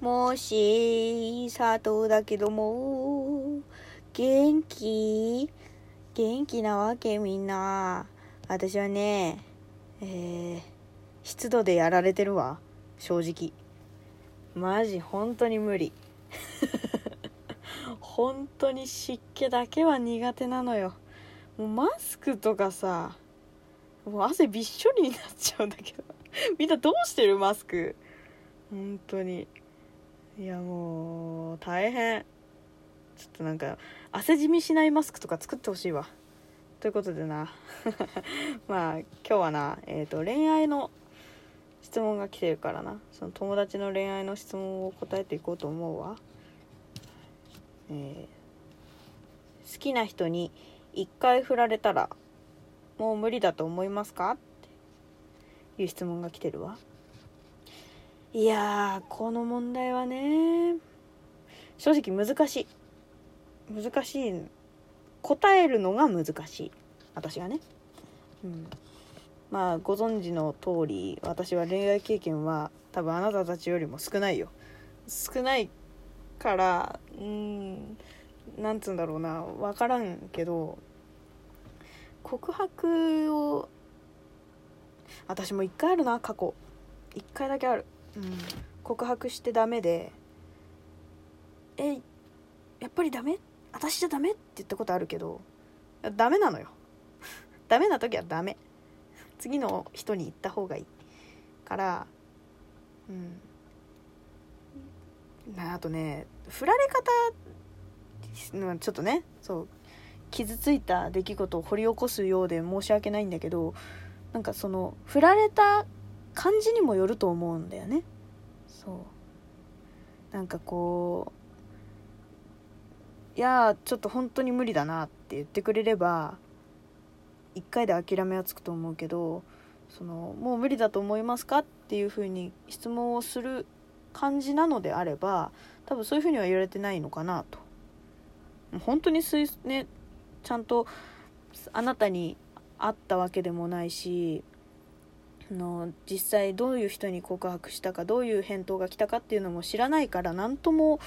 もし、佐藤だけども、元気？元気なわけみんな。私はね、えー、湿度でやられてるわ。正直。マジ、本当に無理。本当に湿気だけは苦手なのよ。もうマスクとかさ、もう汗びっしょりになっちゃうんだけど。みんなどうしてるマスク？本当に。いやもう、大変。ちょっとなんか、汗じみしないマスクとか作ってほしいわ。ということでな。まあ、今日はな、えっ、ー、と、恋愛の質問が来てるからな。その友達の恋愛の質問を答えていこうと思うわ。えー、好きな人に一回振られたら、もう無理だと思いますか？っていう質問が来てるわ。いやこの問題はね、正直難しい。難しい。答えるのが難しい。私がね。うん。まあ、ご存知の通り、私は恋愛経験は多分あなたたちよりも少ないよ。少ないから、うん、なんつうんだろうな、わからんけど、告白を、私も一回あるな、過去。一回だけある。告白してダメでえやっぱりダメ？私じゃダメ？って言ったことあるけどダメなのよ。ダメな時はダメ。次の人に言った方がいいからうん。あとね振られ方ちょっとねそう傷ついた出来事を掘り起こすようで申し訳ないんだけどなんかその振られた感じにもよると思うんだよね。そう。なんかこういやちょっと本当に無理だなって言ってくれれば一回で諦めはつくと思うけどそのもう無理だと思いますかっていうふうに質問をする感じなのであれば多分そういうふうには言われてないのかなと。本当にすいねちゃんとあなたに会ったわけでもないしの実際どういう人に告白したかどういう返答が来たかっていうのも知らないから何とも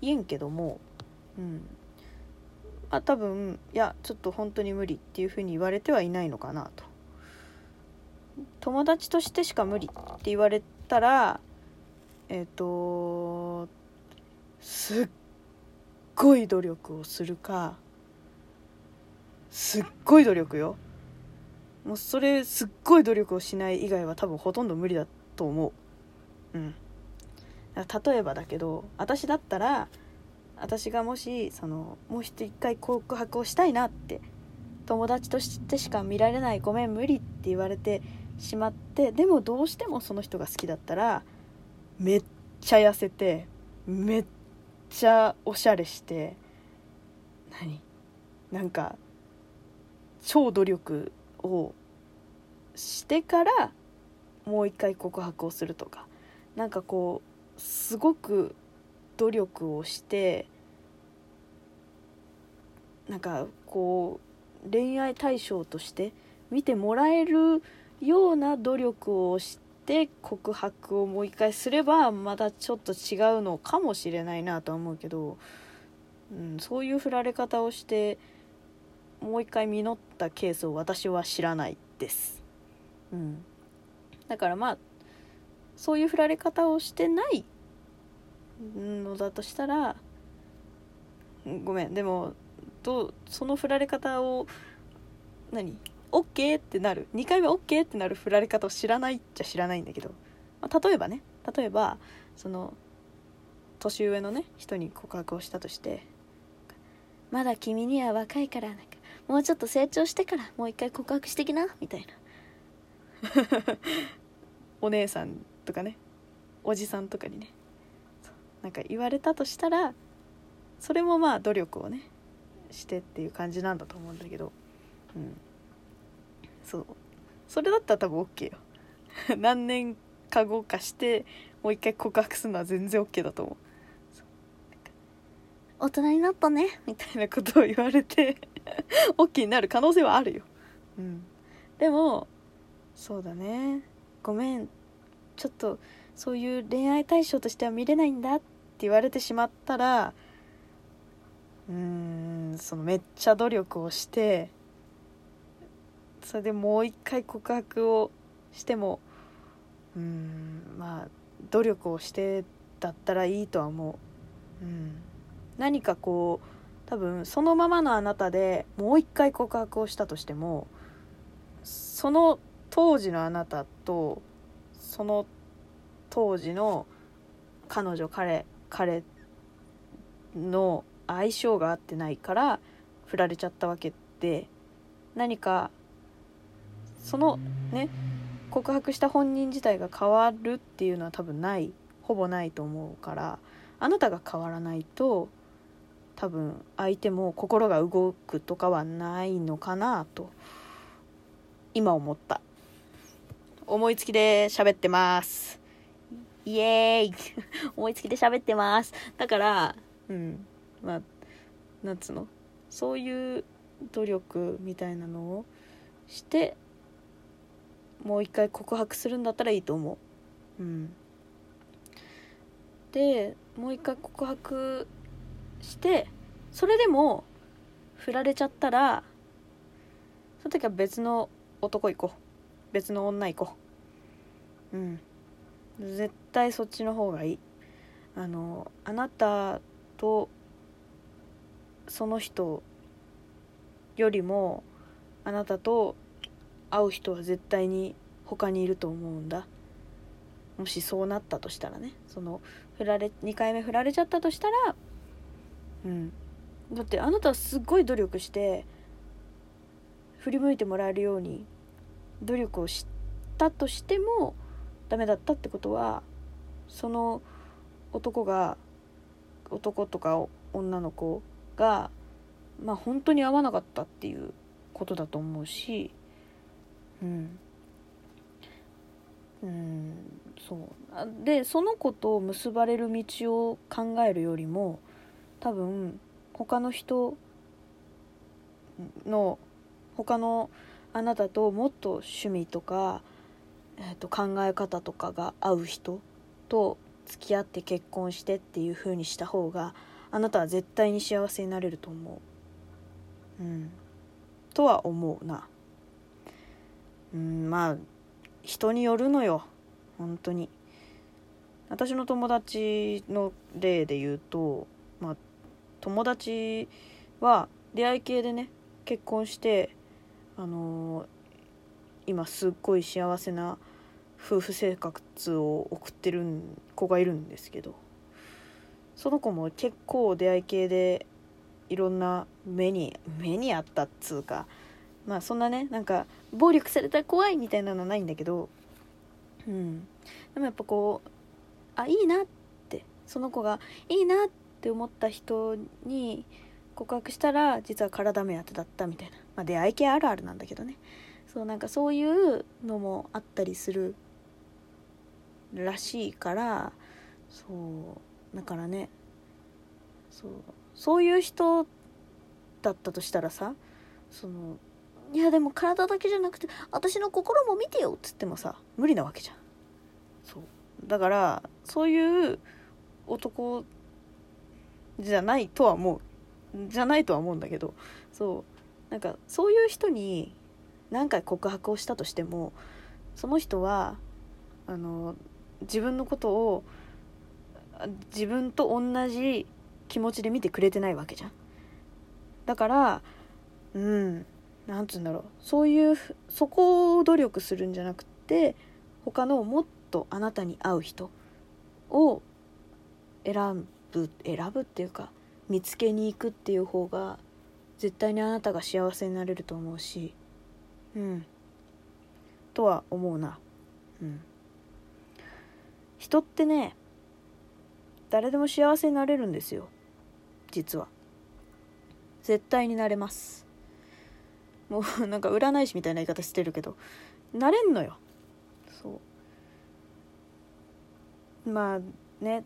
言えんけどもうん。まあ多分いやちょっと本当に無理っていうふうに言われてはいないのかなと。友達としてしか無理って言われたらえっ、ー、とすっごい努力をするかすっごい努力よ。もうそれすっごい努力をしない以外は多分ほとんど無理だと思う。うん。例えばだけど私だったら私がもしそのもう一回告白をしたいなって友達としてしか見られないごめん無理って言われてしまってでもどうしてもその人が好きだったらめっちゃ痩せてめっちゃおしゃれして何？なんか超努力をしてからもう一回告白をするとか。なんかこうすごく努力をしてなんかこう恋愛対象として見てもらえるような努力をして告白をもう一回すればまたちょっと違うのかもしれないなとは思うけど、うん、そういう振られ方をしてもう一回実ったケースを私は知らないです。うん、だからまあそういう振られ方をしてないのだとしたらごめん。でもどその振られ方を何？OK ってなる。2回目 OK ってなる振られ方を知らないっちゃ知らないんだけど、まあ、例えばね。例えばその年上のね人に告白をしたとして「まだ君には若いからもうちょっと成長してからもう一回告白してきなみたいな。お姉さんとかね。おじさんとかにね。なんか言われたとしたらそれもまあ努力をねしてっていう感じなんだと思うんだけど。うん。そう。それだったら多分 OK よ。何年か後かしてもう一回告白するのは全然 OK だと思う。大人になったねみたいなことを言われて OK になる可能性はあるよ。うん。でも、そうだね。ごめん。ちょっと、そういう恋愛対象としては見れないんだって言われてしまったらうーんそのめっちゃ努力をしてそれでもう一回告白をしてもうーんまあ努力をしてだったらいいとは思う、うん、何かこう多分そのままのあなたでもう一回告白をしたとしてもその当時のあなたとその当時の彼女彼彼の相性が合ってないから振られちゃったわけで何かそのね告白した本人自体が変わるっていうのは多分ないほぼないと思うからあなたが変わらないと多分相手も心が動くとかはないのかなと今思った。思いつきで喋ってます。イエーイ。思いつきで喋ってます。だからうん。まあなんつうの？そういう努力みたいなのをしてもう一回告白するんだったらいいと思う。うん。でもう一回告白してそれでも振られちゃったらその時は別の男行こう。別の女行こう。うん。絶対そっちの方がいい。あのあなたとその人よりもあなたと会う人は絶対に他にいると思うんだ。もしそうなったとしたらね。その振られ2回目振られちゃったとしたらうん。だってあなたはすっごい努力して振り向いてもらえるように努力をしたとしてもダメだったってことはその男が男とか女の子がまあ本当に合わなかったっていうことだと思うしうん。うんそう。でその子と結ばれる道を考えるよりも多分他の人の他のあなたともっと趣味とか、えー、と考え方とかが合う人と付き合って結婚してっていう風にした方があなたは絶対に幸せになれると思う。うん、とは思うな。うんまあ人によるのよ本当に私の友達の例で言うとまあ友達は出会い系でね結婚してあのー、今すっごい幸せな夫婦生活を送ってる子がいるんですけどその子も結構出会い系でいろんな目に目にあったっつうかまあそんなねなんか暴力されたら怖いみたいなのはないんだけどうん。でもやっぱこうあいいなってその子がいいなってって思った人に告白したら実は体目当てだったみたいな、まあ、出会い系あるあるなんだけどね。そうなんかそういうのもあったりするらしいからそうだからね。そうそういう人だったとしたらさそのいやでも体だけじゃなくて私の心も見てよっつってもさ無理なわけじゃん。そう。だからそういう男じゃないとは思うじゃないとは思うんだけどそうなんかそういう人に何回告白をしたとしてもその人はあの自分のことを自分と同じ気持ちで見てくれてないわけじゃん。だからうんなんつうんだろう。そういうそこを努力するんじゃなくて他のもっとあなたに合う人を選ぶ選ぶっていうか見つけに行くっていう方が絶対にあなたが幸せになれると思うしうん。とは思うな。うん。人ってね誰でも幸せになれるんですよ。実は。絶対になれます。もうなんか占い師みたいな言い方してるけどなれんのよ。そう。まあね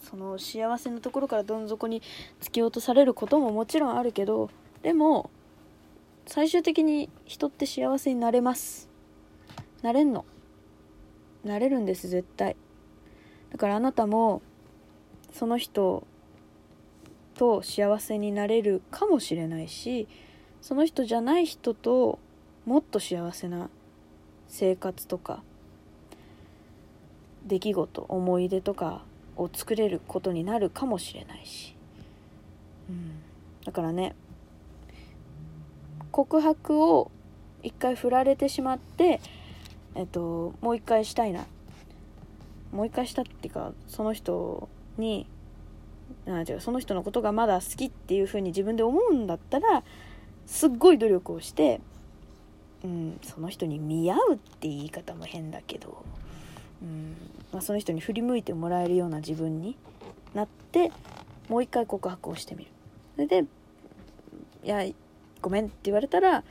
その幸せなところからどん底に突き落とされることももちろんあるけどでも最終的に人って幸せになれます。なれんの。なれるんです絶対。だからあなたもその人と幸せになれるかもしれないしその人じゃない人ともっと幸せな生活とか出来事思い出とかを作れることになるかもしれないし、うん、だからね告白を一回振られてしまって、えっと、もう一回したいな。もう一回したっていうかその人にあ違うその人のことがまだ好きっていうふうに自分で思うんだったらすっごい努力をして、うん、その人に見合うって言い方も変だけど、うん。まあ、その人に振り向いてもらえるような自分になってもう一回告白をしてみる。それで「いやごめん」って言われたら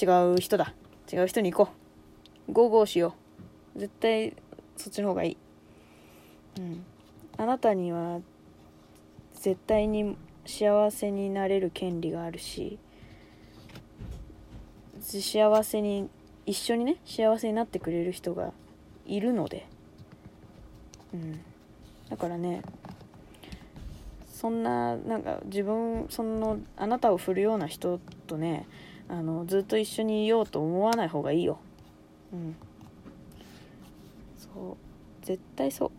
違う人だ。違う人に行こう。ゴーゴーしよう。絶対そっちの方がいい。うん。あなたには絶対に幸せになれる権利があるし幸せに一緒にね幸せになってくれる人がいるので。うん。だからねそんななんか自分そのあなたを振るような人とねあのずっと一緒にいようと思わない方がいいよ。うん。そう。絶対そ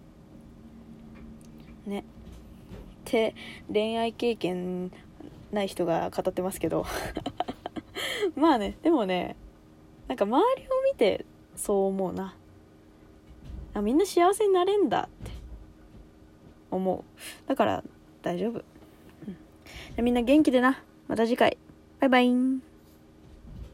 う。ね。って恋愛経験ない人が語ってますけど。まあねでもねなんか周りを見てそう思うな。あみんな幸せになれんだって。思う。だから大丈夫、うん、みんな元気でな。また次回。バイバイ。